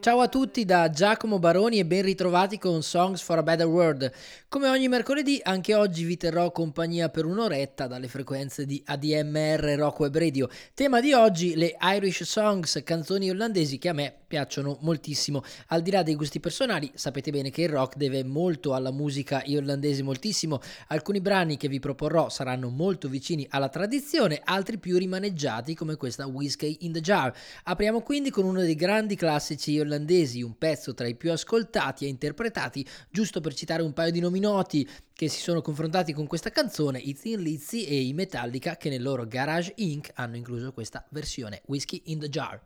Ciao a tutti da Giacomo Baroni e ben ritrovati con Songs for a Better World. Come ogni mercoledì, anche oggi vi terrò compagnia per un'oretta dalle frequenze di ADMR Rock Web Radio. Tema di oggi, le Irish Songs, canzoni olandesi che a me piacciono moltissimo. Al di là dei gusti personali, sapete bene che il rock deve molto alla musica irlandese, moltissimo. Alcuni brani che vi proporrò saranno molto vicini alla tradizione, altri più rimaneggiati come questa Whiskey in the Jar. Apriamo quindi con uno dei grandi classici irlandesi, un pezzo tra i più ascoltati e interpretati, giusto per citare un paio di nomi noti che si sono confrontati con questa canzone, i Thin Lizzy e i Metallica che nel loro Garage Inc. hanno incluso questa versione, Whiskey in the Jar.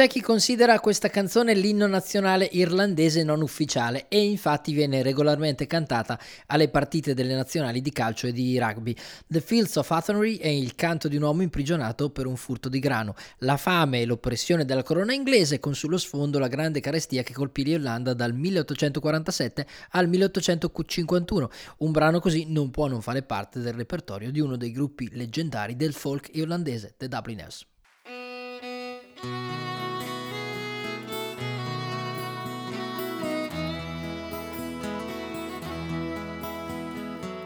C'è chi considera questa canzone l'inno nazionale irlandese non ufficiale e infatti viene regolarmente cantata alle partite delle nazionali di calcio e di rugby. The Fields of Athenry è il canto di un uomo imprigionato per un furto di grano. La fame e l'oppressione della corona inglese con sullo sfondo la grande carestia che colpì l'Irlanda dal 1847 al 1851. Un brano così non può non fare parte del repertorio di uno dei gruppi leggendari del folk irlandese, The Dubliners.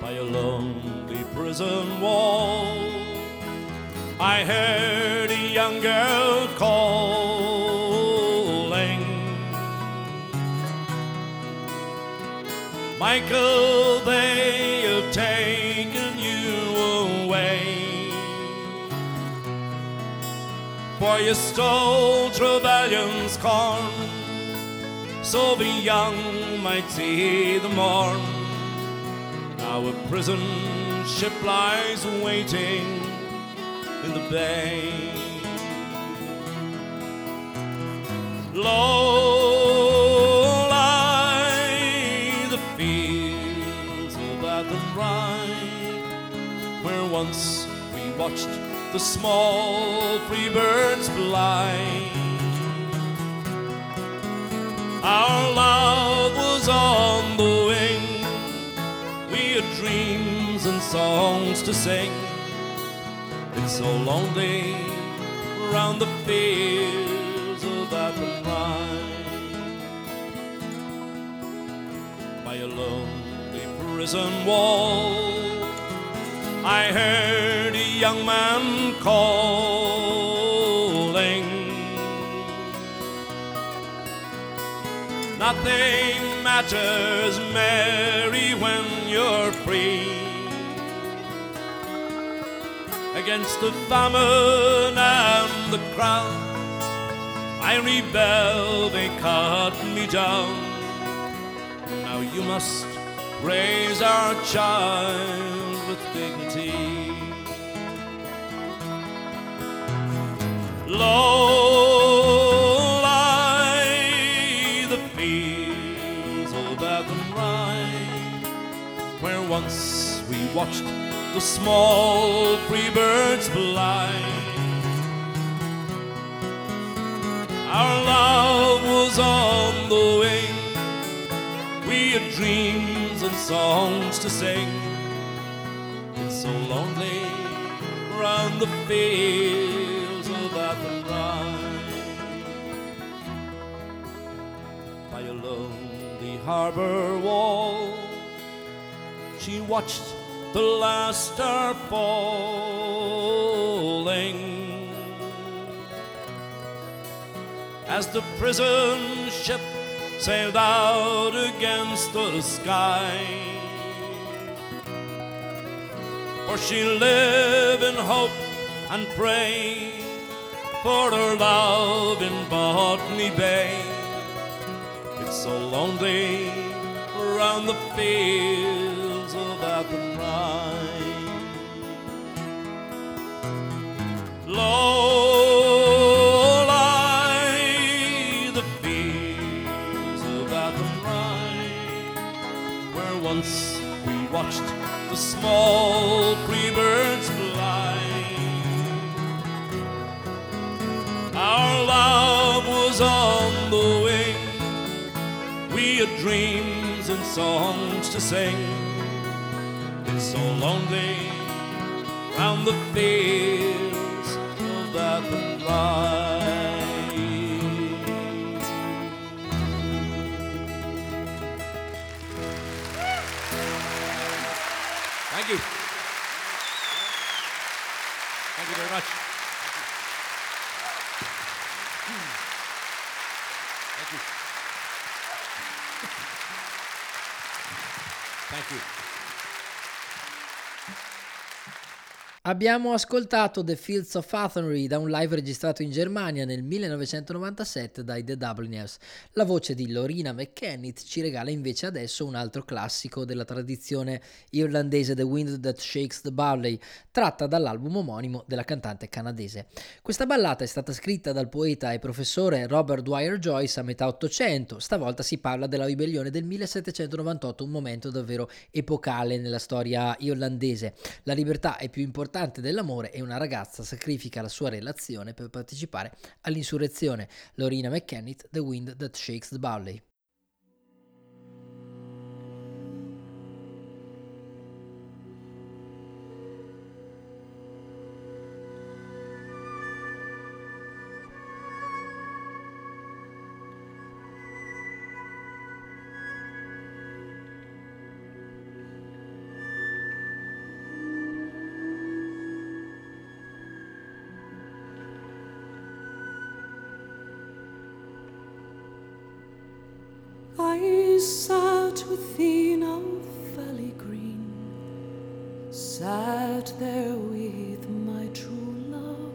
By a lonely prison wall. I heard a young girl calling. Michael, they have taken you away. For you stole Trevelyan's corn, so the young might see the morn. A prison ship lies waiting in the bay. Low lie the fields of Athenry, where once we watched the small free birds fly. Our love was on the dreams and songs to sing. It's so lonely round the fields of Athenry. By a lonely prison wall, I heard a young man calling. Nothing matters, Mary, when you're free. Against the famine and the crowd, I rebel, they cut me down. Now you must raise our child with dignity. Once we watched the small free birds fly. Our love was on the wing, we had dreams and songs to sing. It's so lonely round the fields of Athenry. By a lonely harbor wall, she watched the last star falling. As the prison ship sailed out against the sky. For she lived in hope and pray for her love in Botany Bay. It's so lonely around the fields of Athenry. Low lie the fields of Athenry, where once we watched the small free birds fly. Our love was on the wing, we had dreams and songs to sing. So lonely round the fields of Athenry. Thank Abbiamo ascoltato The Fields of Athenry da un live registrato in Germania nel 1997 dai The Dubliners. La voce di Lorina McKennitt ci regala invece adesso un altro classico della tradizione irlandese The Wind That Shakes the Barley, tratta dall'album omonimo della cantante canadese. Questa ballata è stata scritta dal poeta e professore Robert Dwyer Joyce a metà Ottocento. Stavolta si parla della ribellione del 1798, un momento davvero epocale nella storia irlandese. La libertà è più importante importante dell'amore e una ragazza sacrifica la sua relazione per partecipare all'insurrezione. Lorina McKennitt, The Wind That Shakes the Barley. Sat there with my true love.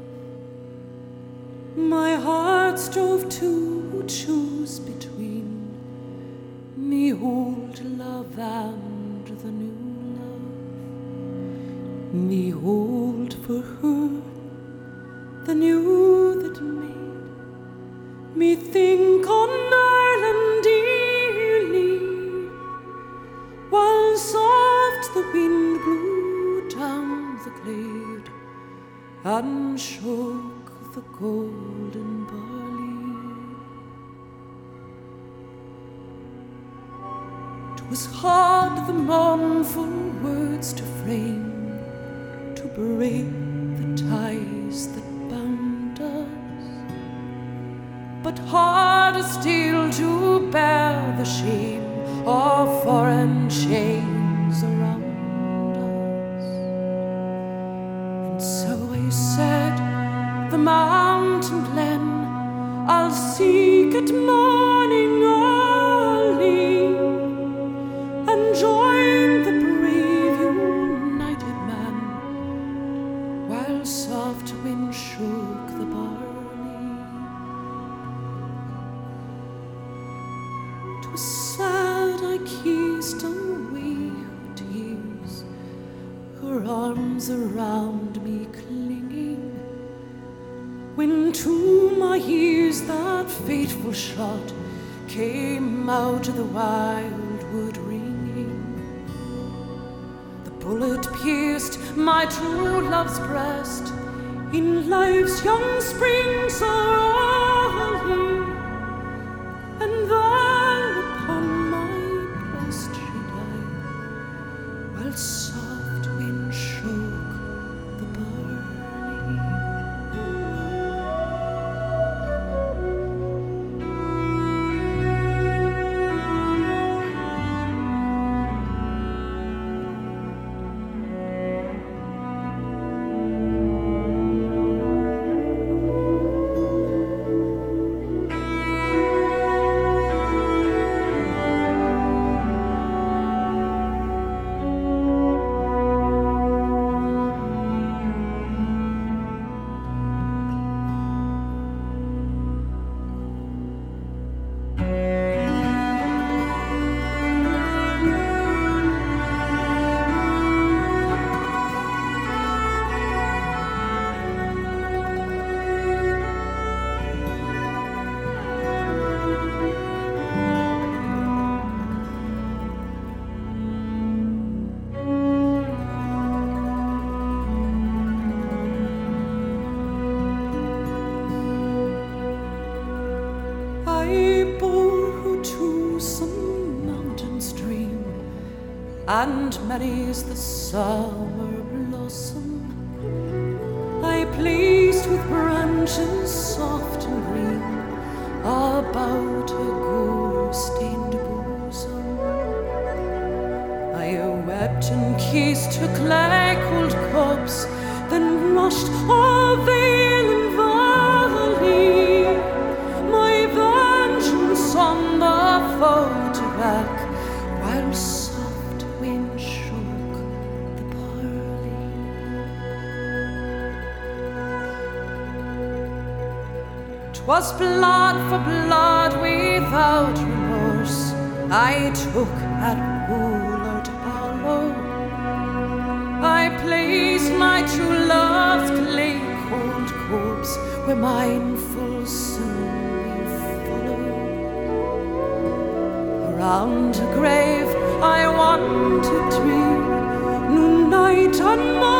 My heart strove to choose between me old love and the new love, me old that fateful shot came out of the wildwood ringing, the bullet pierced my true love's breast. In life's young spring so summer blossom I placed with branches soft and green about her gore-stained bosom. I wept and kissed her clay-cold corpse, then rushed o'er vale was blood for blood without remorse. I took at Oulart Hollow. I placed my true love's clay cold corpse where mine full soon will follow. Around her grave I want to dream, noon, night, and morning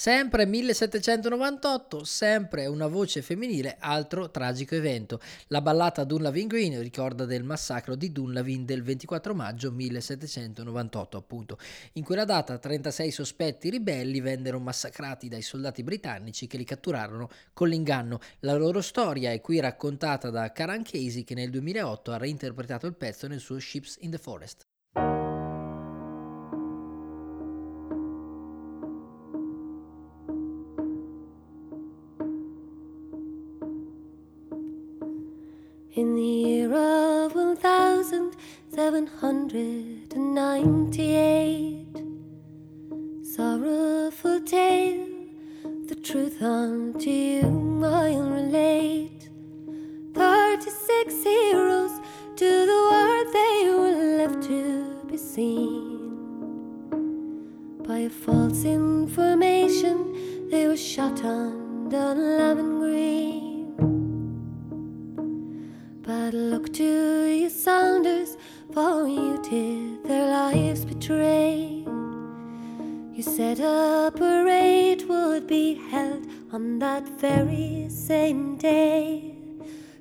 Sempre 1798, sempre una voce femminile, altro tragico evento. La ballata Dunlavin Green ricorda del massacro di Dunlavin del 24 maggio 1798, appunto. In quella data 36 sospetti ribelli vennero massacrati dai soldati britannici che li catturarono con l'inganno. La loro storia è qui raccontata da Karan Casey che nel 2008 ha reinterpretato il pezzo nel suo Ships in the Forest. 1798, sorrowful tale, the truth unto you I'll relate. Thirty-six heroes to the world they were left to be seen. By a false information, they were shot on Dunlavin Green. but look to you, Saunders, for you did their lives betray. You said a parade would be held on that very same day.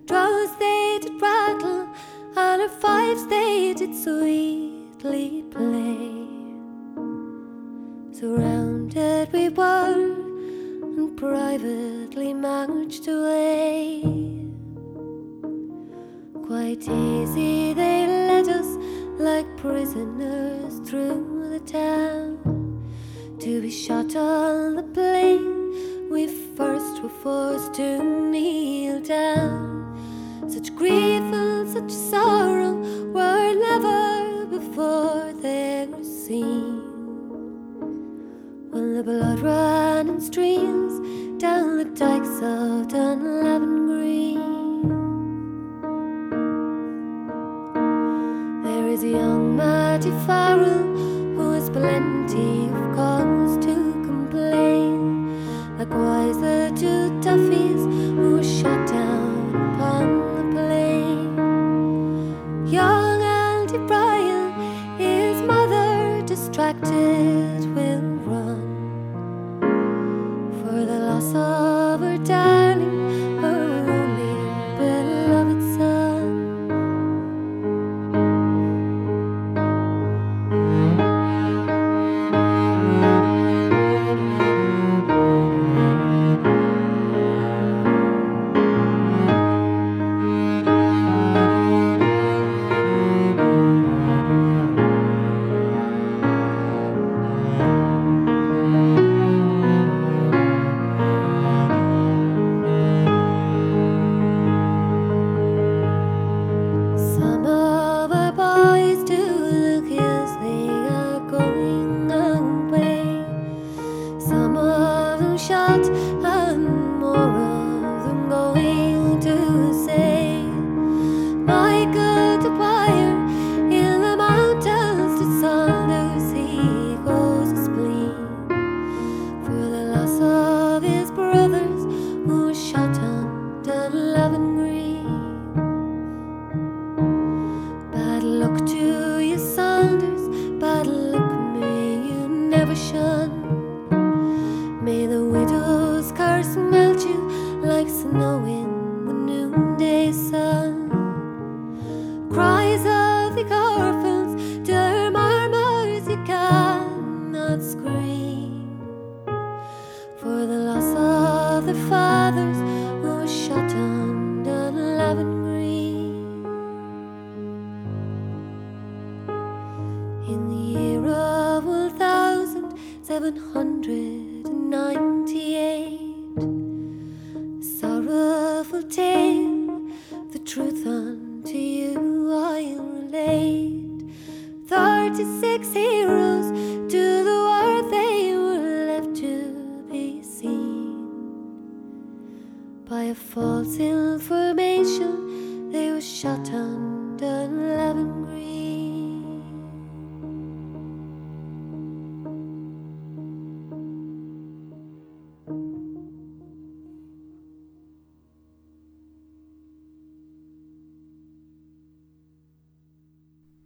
Drums they did rattle, and our fifes they did sweetly play. Surrounded we were, and privately marched away. Quite easy they led us like prisoners through the town to be shot on the plain. We first were forced to kneel down. Such grief and such sorrow were never before they were seen. When the blood ran in streams down the dikes of Dunlavin Green. Is young Matty Farrell who has plenty of cause to complain. Likewise, the two Duffys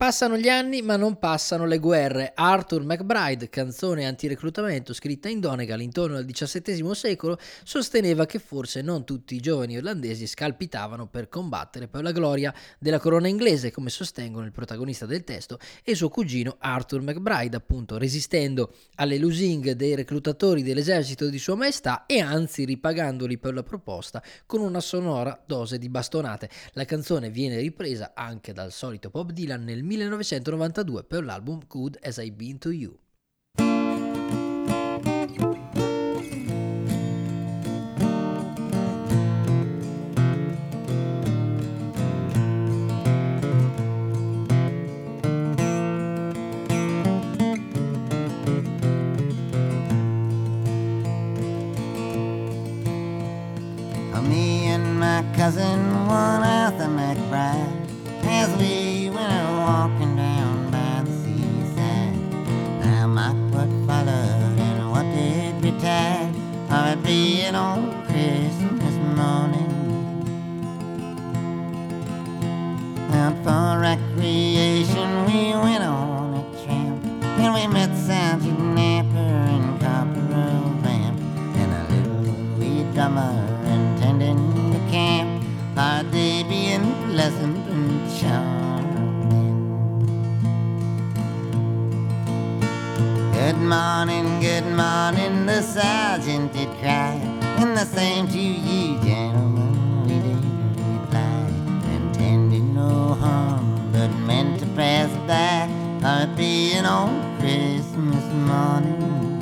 Passano gli anni ma non passano le guerre. Arthur McBride, canzone antireclutamento scritta in Donegal intorno al XVII secolo, sosteneva che forse non tutti i giovani irlandesi scalpitavano per combattere per la gloria della corona inglese, come sostengono il protagonista del testo e suo cugino Arthur McBride, appunto resistendo alle lusinghe dei reclutatori dell'esercito di Sua Maestà e anzi ripagandoli per la proposta con una sonora dose di bastonate. La canzone viene ripresa anche dal solito Bob Dylan nel 1992 per l'album Good As I Been To You. My cousin, one we went on a tramp, and we met Sergeant Napper and Corporal Vamp, and a little wee drummer intending the camp. Our day being pleasant and charming. Good morning, good morning, the sergeant did cry, and the same to you, gentlemen, on Christmas morning.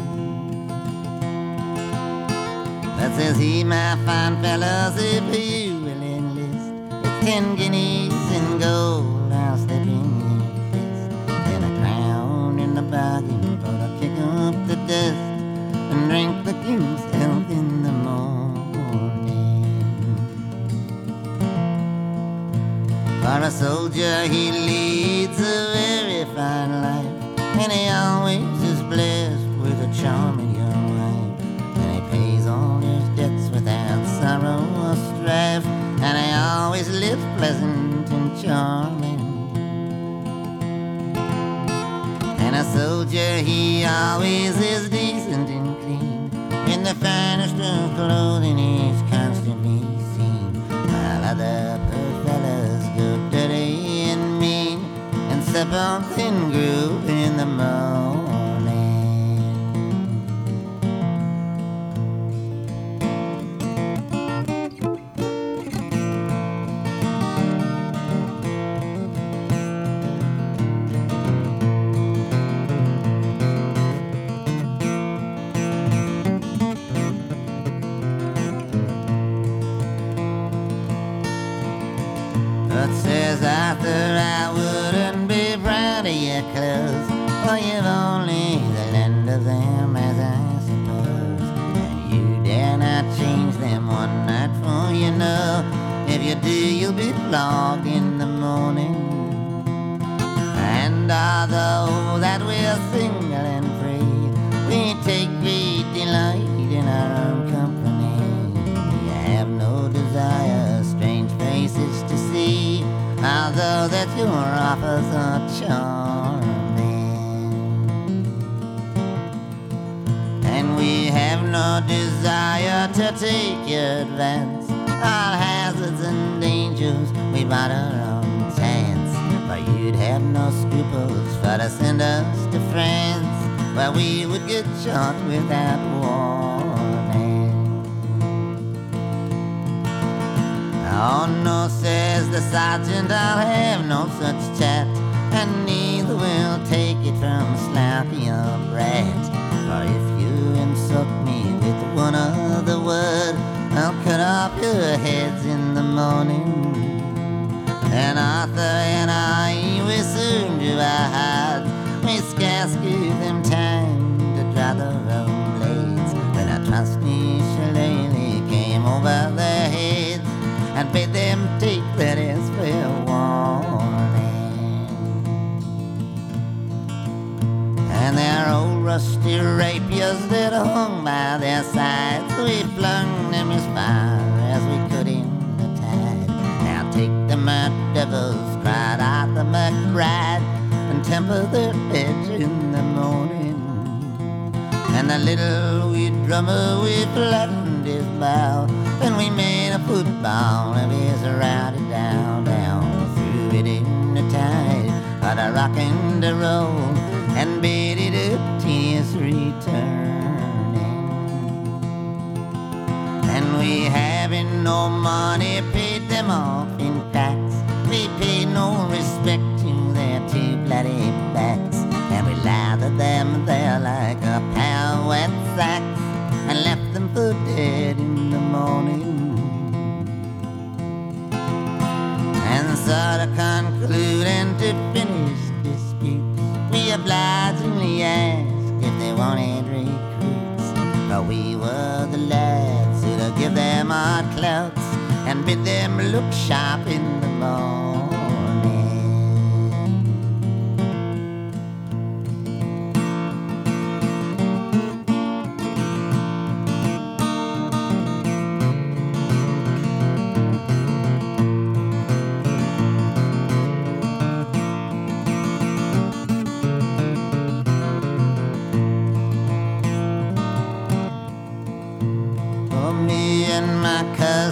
But says he, my fine fellows, if you will enlist, with ten guineas in gold, I'll step in your fist, and a crown in the bargain for to kick up the dust and drink the king's health in the morning. For a soldier, he leads a life, and he always is blessed with a charming young wife. And he pays all his debts without sorrow or strife, and he always lives pleasant and charming. And a soldier, he always is decent and clean, in the finest of clothing he's step groove in the morning. But says Arthur, I wouldn't be of your clothes, for you've only the lend of them, as I suppose. And you dare not change them one night, for you know, if you do, you'll be flogged in the morning. And although that we're your offers are charming. And we have no desire to take your advance. All hazards and dangers we bought our own chance. But you'd have no scruples for to send us to France, where we would get shot without warning. Oh no, says the sergeant, I'll have no such chat, and neither will take it from a slouchy old rat. For if you insult me with one other word, I'll cut off your heads in the morning. And Arthur and I, we soon do our hearts, we scarce give them time to draw their own blades. When our trusty shillelagh came over there and bade them take that as fair warning. And their old rusty rapiers that hung by their sides, we flung them as far as we could in the tide. Now take the mud devils, cried out the McBride, and temper their edge in the morning. And the little wee drummer, we flattened his bow, and we made a football of his routed down, down, threw it in the tide, of the rock and the roll, and beat it a tedious returning. And we having no money, paid them off in tax. We paid no respect to their two bloody backs. And we lathered them there like a of wet sacks and left them for dead in the morning. And so to conclude and to finish disputes, we obligingly asked if they wanted recruits. But we were the lads who'd give them our clouts and bid them look sharp in the morning.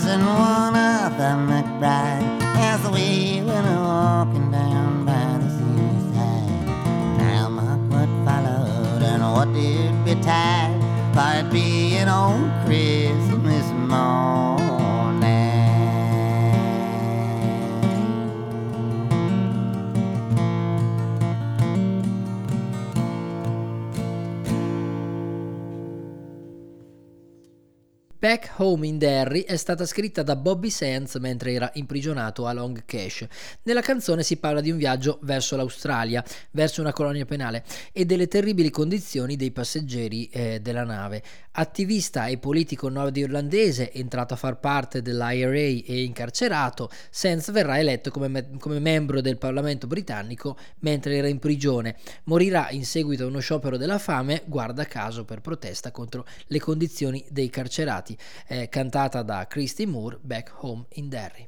Cousin, one Home in Derry è stata scritta da Bobby Sands mentre era imprigionato a Long Cash. Nella canzone si parla di un viaggio verso l'Australia, verso una colonia penale e delle terribili condizioni dei passeggeri eh, della nave. Attivista e politico nordirlandese, entrato a far parte dell'IRA e incarcerato, Sands verrà eletto come, me- come membro del Parlamento britannico mentre era in prigione. Morirà in seguito a uno sciopero della fame, guarda caso per protesta contro le condizioni dei carcerati eh, cantata da Christy Moore, Back Home in Derry.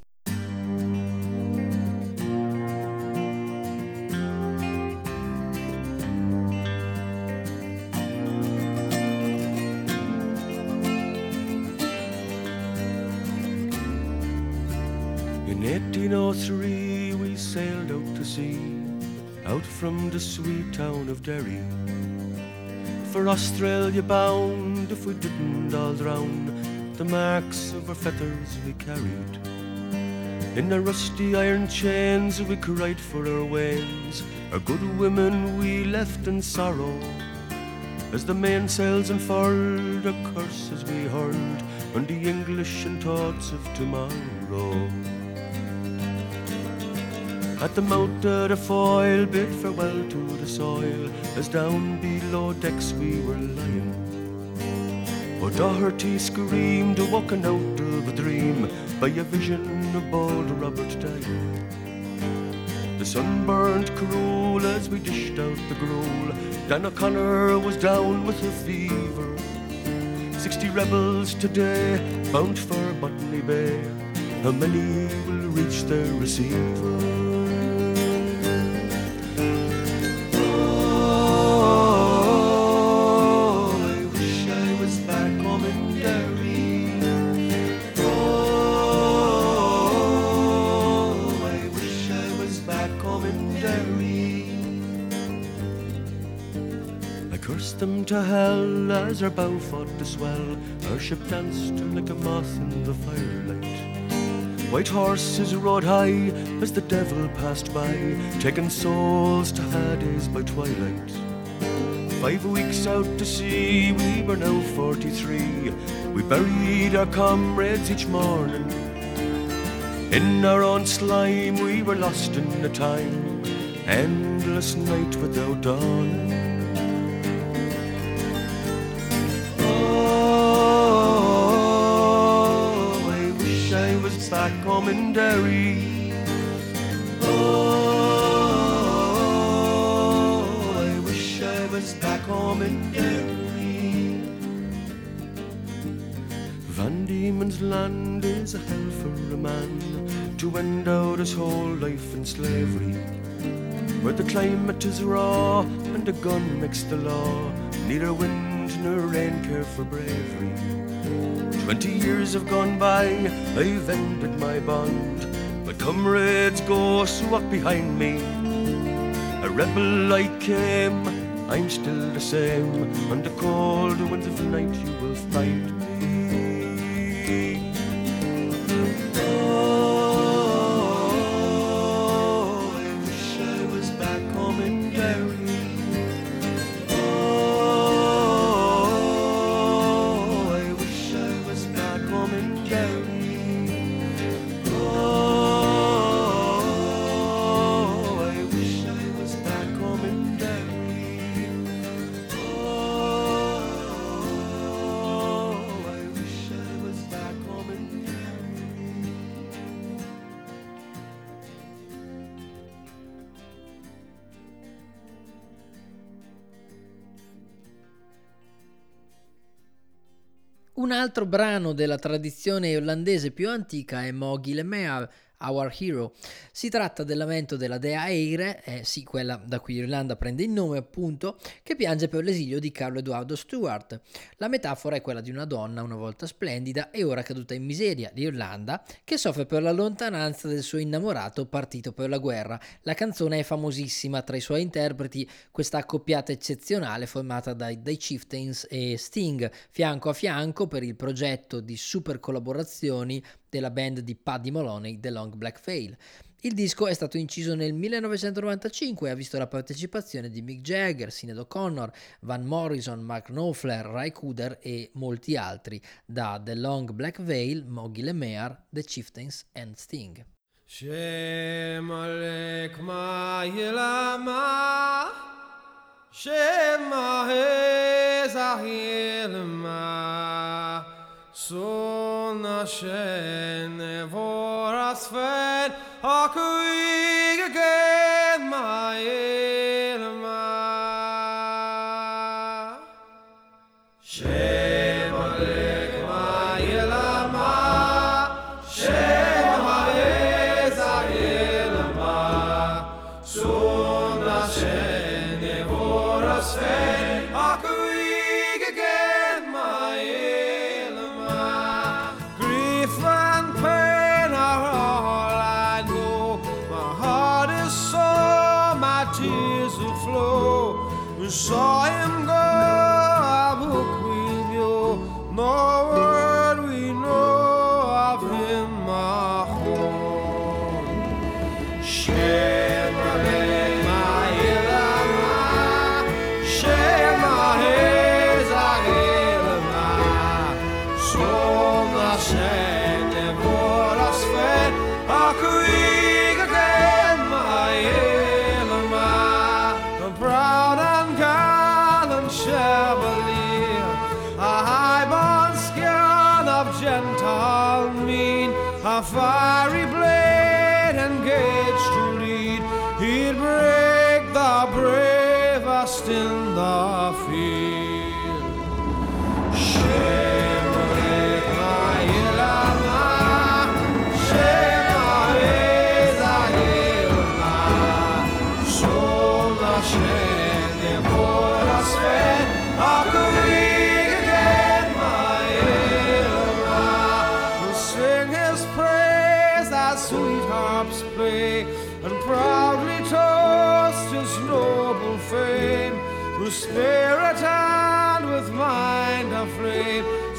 In 1803 we sailed out to sea, out from the sweet town of Derry. For Australia bound, if we didn't all drown, the marks of our feathers we carried. In the rusty iron chains we cried for our wains, our good women we left in sorrow. As the mainsails unfurled, our curses we hurled on the English and thoughts of tomorrow. At the mouth of the Foyle, bid farewell to the soil, as down below decks we were lying. Oh, Doherty screamed, walking out of a dream, by a vision of bold Robert dying. The sun burnt cruel as we dished out the gruel. Dan O'Connor was down with a fever. Sixty rebels today bound for Botany Bay. How many will reach their receiver? Our bow fought to swell. Our ship danced like a moth in the firelight. White horses rode high as the devil passed by, taking souls to Hades by twilight. Five weeks out to sea, we were now 43. We buried our comrades each morning. In our own slime, we were lost in the time. Endless night without dawn. Derry. Oh, I wish I was back home in Derry. Van Diemen's land is a hell for a man to end out his whole life in slavery. Where the climate is raw and the gun makes the law. Neither wind nor rain for bravery. Twenty years have gone by, I've ended my bond. My comrades go so walk behind me. A rebel I came, I'm still the same. On the cold winds of night you will find me. Altro brano della tradizione irlandese più antica è Mogi Le Mea, Our Hero. Si tratta del lamento della dea Eire, eh, sì, quella da cui l'Irlanda prende il nome appunto, che piange per l'esilio di Carlo Edoardo Stuart. La metafora è quella di una donna una volta splendida e ora caduta in miseria, l'Irlanda, che soffre per la lontananza del suo innamorato partito per la guerra. La canzone è famosissima tra i suoi interpreti, questa accoppiata eccezionale formata dai, dai Chieftains e Sting, fianco a fianco per il progetto di super collaborazioni della band di Paddy Moloney, The Long Black Veil. Il disco è stato inciso nel 1995 e ha visto la partecipazione di Mick Jagger, Sinead O'Connor, Van Morrison, Mark Knopfler, Ray Cooder e molti altri, da The Long Black Veil, Moggy LeMaire, The Chieftains and Sting. Ma'ezahilma Såna känner våra svärd, haku igen, majen.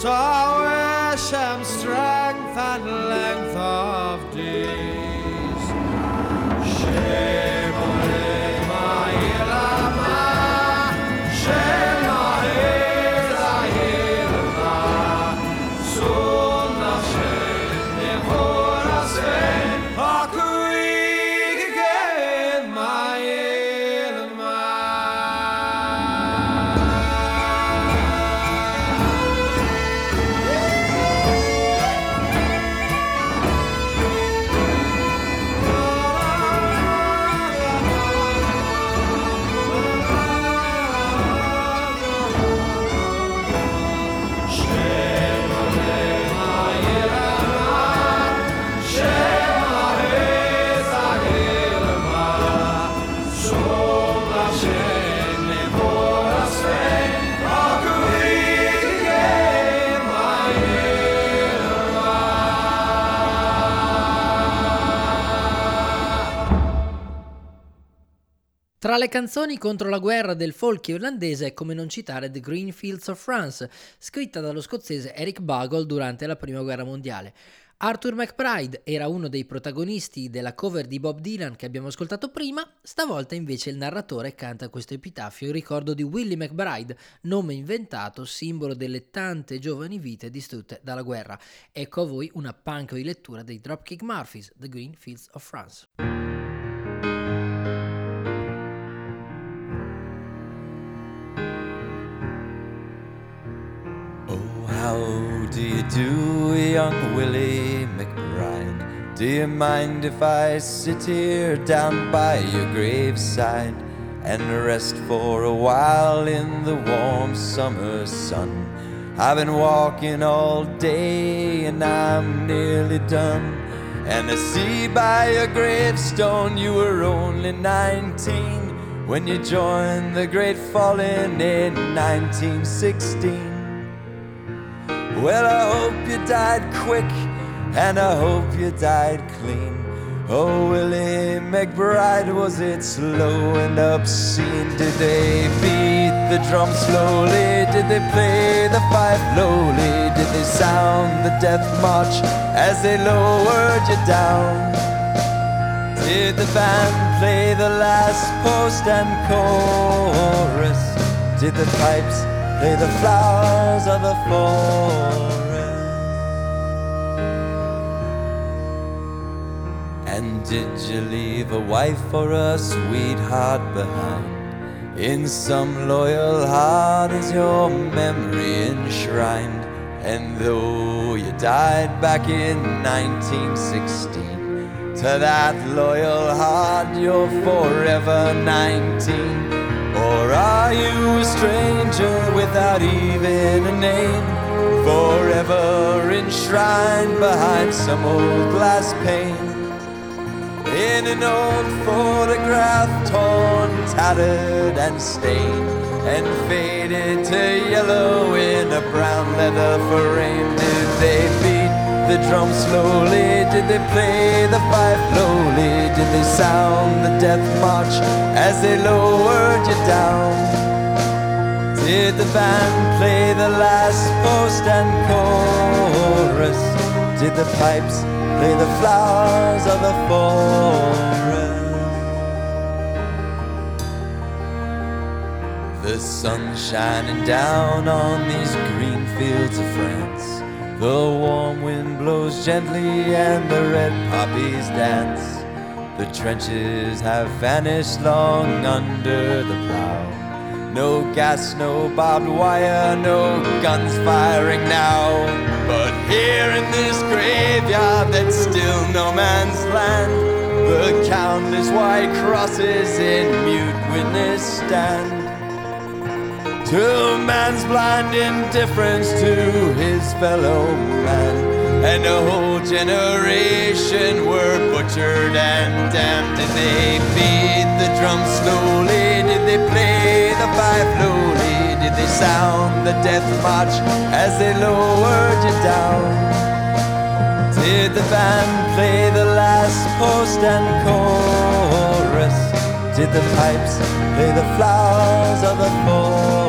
Aflame, Le canzoni contro la guerra del folk irlandese è come non citare The Green Fields of France, scritta dallo scozzese Eric Bugle durante la Prima Guerra Mondiale. Arthur McBride era uno dei protagonisti della cover di Bob Dylan che abbiamo ascoltato prima, stavolta invece il narratore canta questo epitafio in ricordo di Willie McBride, nome inventato, simbolo delle tante giovani vite distrutte dalla guerra. Ecco a voi una punk di lettura dei Dropkick Murphys, The Green Fields of France. How do you do, young Willie McBride? Do you mind if I sit here down by your graveside and rest for a while in the warm summer sun? I've been walking all day and I'm nearly done. And I see by your gravestone you were only 19 when you joined the great falling in 1916. Well, I hope you died quick, and I hope you died clean. Oh, Willie McBride, was it slow and obscene? Did they beat the drum slowly? Did they play the fife lowly? Did they sound the death march as they lowered you down? Did the band play the last post and chorus? Did the pipes play the flowers of the forest? And did you leave a wife or a sweetheart behind? In some loyal heart is your memory enshrined. And though you died back in 1916, to that loyal heart you're forever 19. Or are you a stranger without even a name? Forever enshrined behind some old glass pane. In an old photograph, torn, tattered, and stained, and faded to yellow in a brown leather frame. Did they the drum slowly? Did they play the fife lowly? Did they sound the death march as they lowered you down? Did the band play the last post and chorus? Did the pipes play the flowers of the forest? The sun shining down on these green fields of France. The warm wind blows gently and the red poppies dance. The trenches have vanished long under the plow. No gas, no barbed wire, no guns firing now. But here in this graveyard that's still no man's land, the countless white crosses in mute witness stand to man's blind indifference to his fellow man. And a whole generation were butchered and damned. Did they beat the drum slowly? Did they play the fife lowly? Did they sound the death march as they lowered you down? Did the band play the last post and chorus? Did the pipes play the flowers of the forest?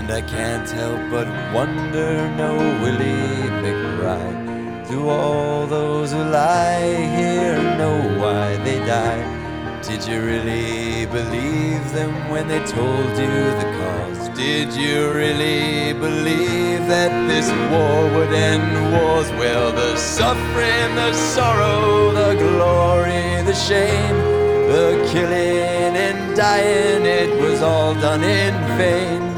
And I can't help but wonder, no Willie McBride, do all those who lie here know why they died? Did you really believe them when they told you the cause? Did you really believe that this war would end wars? Well, the suffering, the sorrow, the glory, the shame, the killing and dying, it was all done in vain.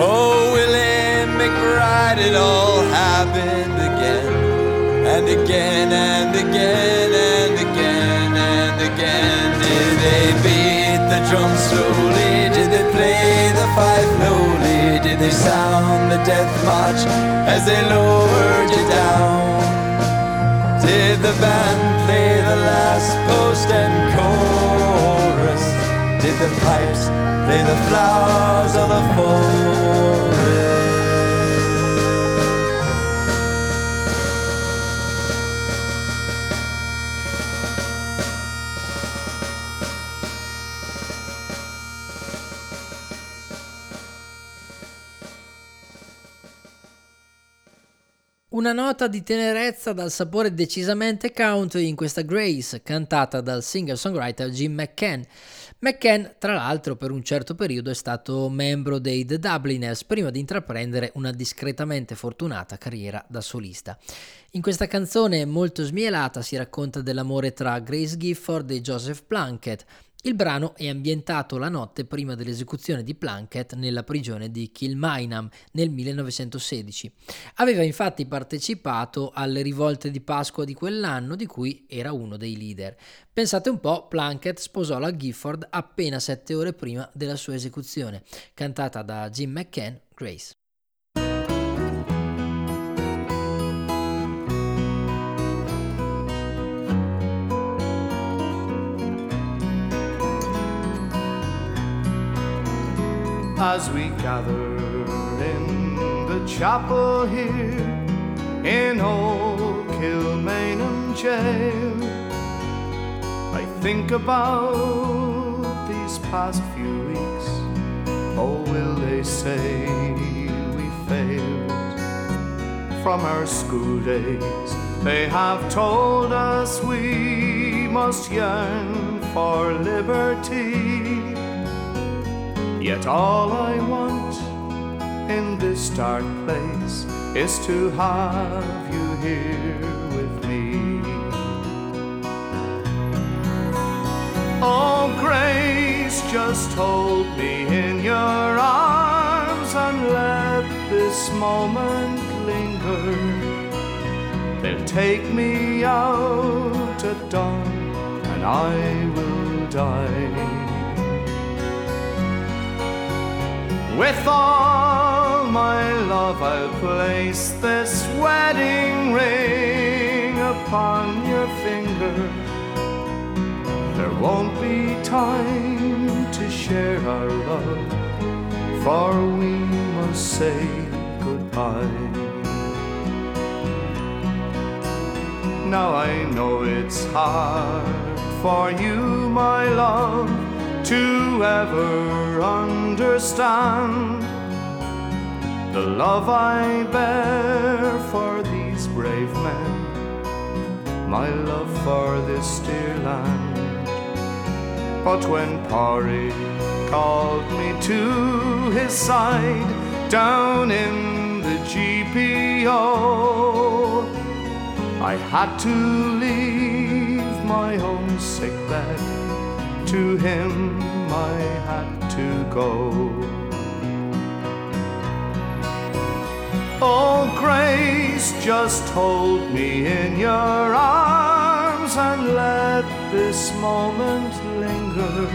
Oh, Willie McBride, it all happened again, and again, and again, and again, and again. Did they beat the drum slowly? Did they play the fife lowly? Did they sound the death march as they lowered you down? Did the band play the last post and the pipes, play the flowers of the forest. Una nota di tenerezza dal sapore decisamente country in questa Grace, cantata dal singer-songwriter Jim McCann. McCann, tra l'altro, per un certo periodo è stato membro dei The Dubliners prima di intraprendere una discretamente fortunata carriera da solista. In questa canzone molto smielata si racconta dell'amore tra Grace Gifford e Joseph Plunkett, il brano è ambientato la notte prima dell'esecuzione di Plunkett nella prigione di Kilmainham nel 1916. Aveva infatti partecipato alle rivolte di Pasqua di quell'anno di cui era uno dei leader. Pensate un po', Plunkett sposò la Gifford appena sette ore prima della sua esecuzione, cantata da Jim McCann, Grace. As we gather in the chapel here in old Kilmainham jail. I think about these past few weeks. Oh, will they say we failed from our school days? They have told us we must yearn for liberty. Yet all I want in this dark place is to have you here with me. Oh, grace, just hold me in your arms and let this moment linger. They'll take me out at dawn and I will die. With all my love, I'll place this wedding ring upon your finger. There won't be time to share our love, for we must say goodbye. Now I know it's hard for you, my love to ever the love I bear for these brave men, my love for this dear land. But when Pearse called me to his side down in the GPO, I had to leave my own sick bed to him I had to go. Oh, grace, just hold me in your arms and let this moment linger.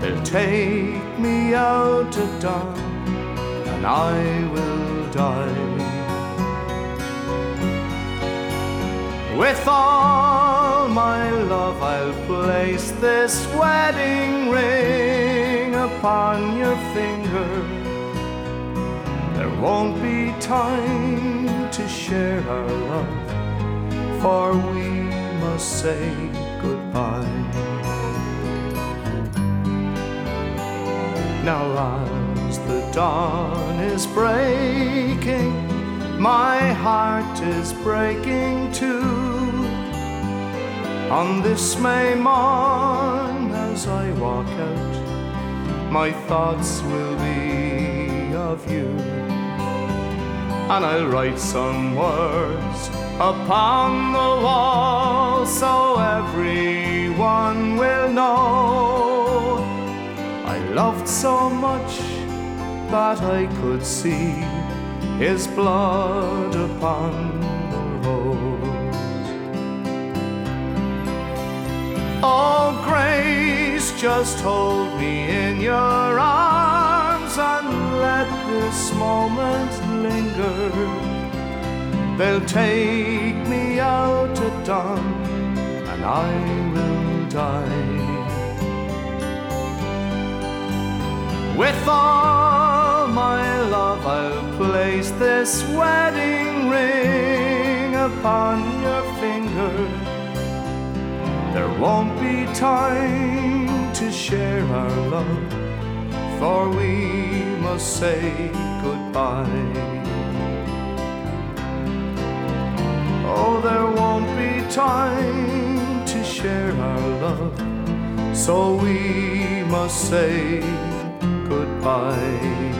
They'll take me out at dawn and I will die. With all my love, I'll place this wedding ring upon your finger. There won't be time to share our love, for we must say goodbye. Now, as the dawn is breaking, my heart is breaking too. On this May morn, as I walk out, my thoughts will be of you. And I'll write some words upon the wall so everyone will know I loved so much that I could see his blood upon Oh, grace, just hold me in your arms and let this moment linger. They'll take me out at dawn and I will die. With all my love, I'll place this wedding ring upon won't be time to share our love, for we must say goodbye. Oh, there won't be time to share our love, so we must say goodbye.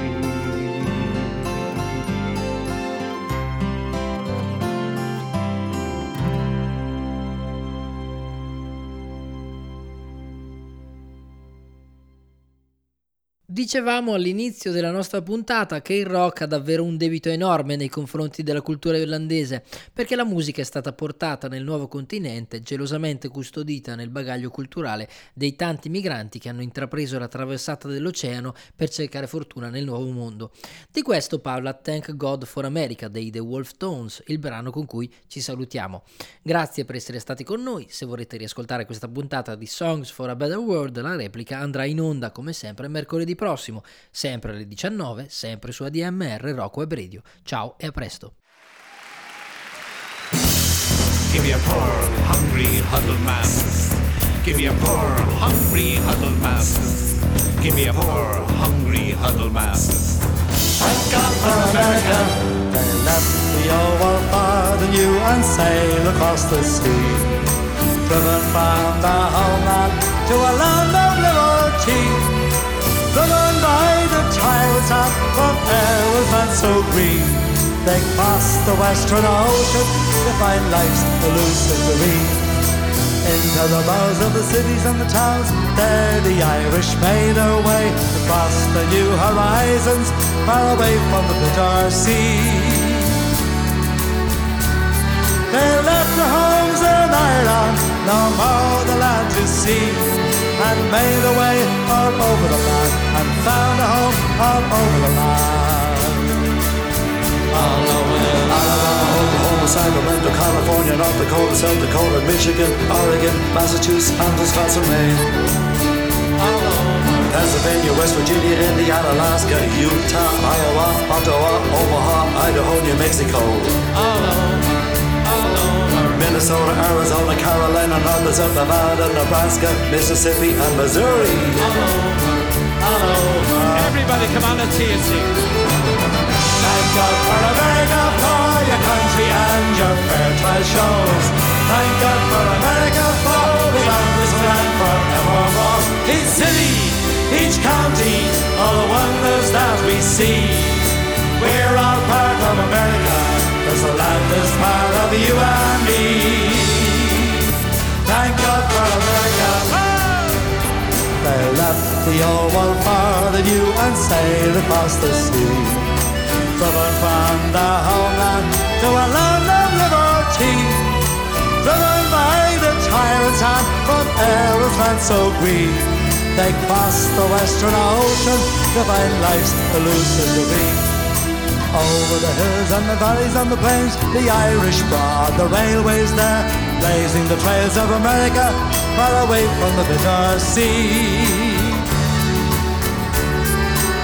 Dicevamo all'inizio della nostra puntata che il rock ha davvero un debito enorme nei confronti della cultura irlandese, perché la musica è stata portata nel nuovo continente, gelosamente custodita nel bagaglio culturale dei tanti migranti che hanno intrapreso la traversata dell'oceano per cercare fortuna nel nuovo mondo. Di questo parla Thank God for America dei The Wolf Tones, il brano con cui ci salutiamo. Grazie per essere stati con noi, se vorrete riascoltare questa puntata di Songs for a Better World, la replica andrà in onda come sempre mercoledì prossimo prossimo, sempre alle 19, sempre su ADMR Rock Web Radio. Ciao e a presto. Give me a poor, hungry, huddled mass. Give me a poor, hungry, huddled mass. Give me a poor, hungry, huddled mass. Thank God for America. They left the old world far than you and sail across the sea. Driven from the homeland to a land of liberty. Driven by the child's hat from air was not so green. They crossed the western ocean to find life's elusive. Into the bows of the cities and the towns, there the Irish made their way across the new horizons, far away from the bitter sea. They left their homes in Ireland, no more the land to see and made a way all over the land and found a home all over the land. All over the Alabama, Oklahoma, Sacramento, California, North Dakota, South Dakota, Michigan, Oregon, Massachusetts, and Wisconsin, Maine. All over. Pennsylvania, West Virginia, Indiana, Alaska, Utah, Iowa, Ottawa, Omaha, Idaho, New Mexico. All over. Minnesota, Arizona, Carolina, North South Nevada, Nebraska, Mississippi, and Missouri. All over, all over. Everybody come on, hear sing. Thank God for America, for your country and your fair trial shows. Thank God for America, for we love this land forevermore. Each city, each county, all the wonders that we see. We're all part of America. Cause the land is part of you and me. Thank God for America. They left the old world for the new and sailed across the sea. Driven from the homeland to a land of liberty. Driven by the tyrant's hand from Erin's land so green. They crossed the western ocean to find life's elusive dream. Over the hills and the valleys and the plains, the Irish broad, the railways there, blazing the trails of America, far away from the bitter sea.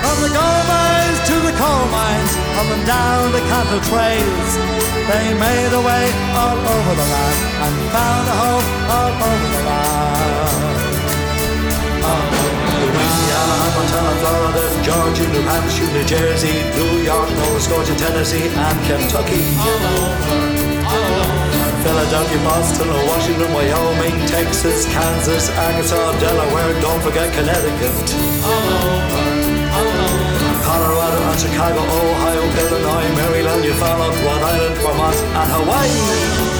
From the gold mines to the coal mines, up and down the cattle trails, they made a way all over the land and found a home all over the land. Montana, Florida, Georgia, New Hampshire, New Jersey, New York, Nova Scotia, Tennessee, and Kentucky. All over, all over. Philadelphia, Boston, Washington, Wyoming, Texas, Kansas, Arkansas, Delaware, don't forget Connecticut. All over, all over. Colorado and Chicago, Ohio, Illinois, Maryland, Newfoundland, Rhode Island, Vermont, and Hawaii.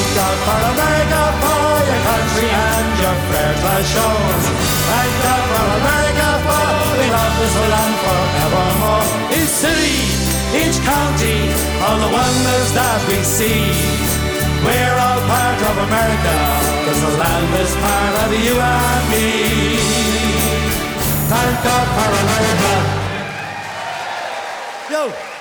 Thank God for America, for your country and your fair class shows. Thank God for America, for we love this land forevermore. Each city, each county, all the wonders that we see. We're all part of America, cause the land is part of you and me. Thank God for America. Yo!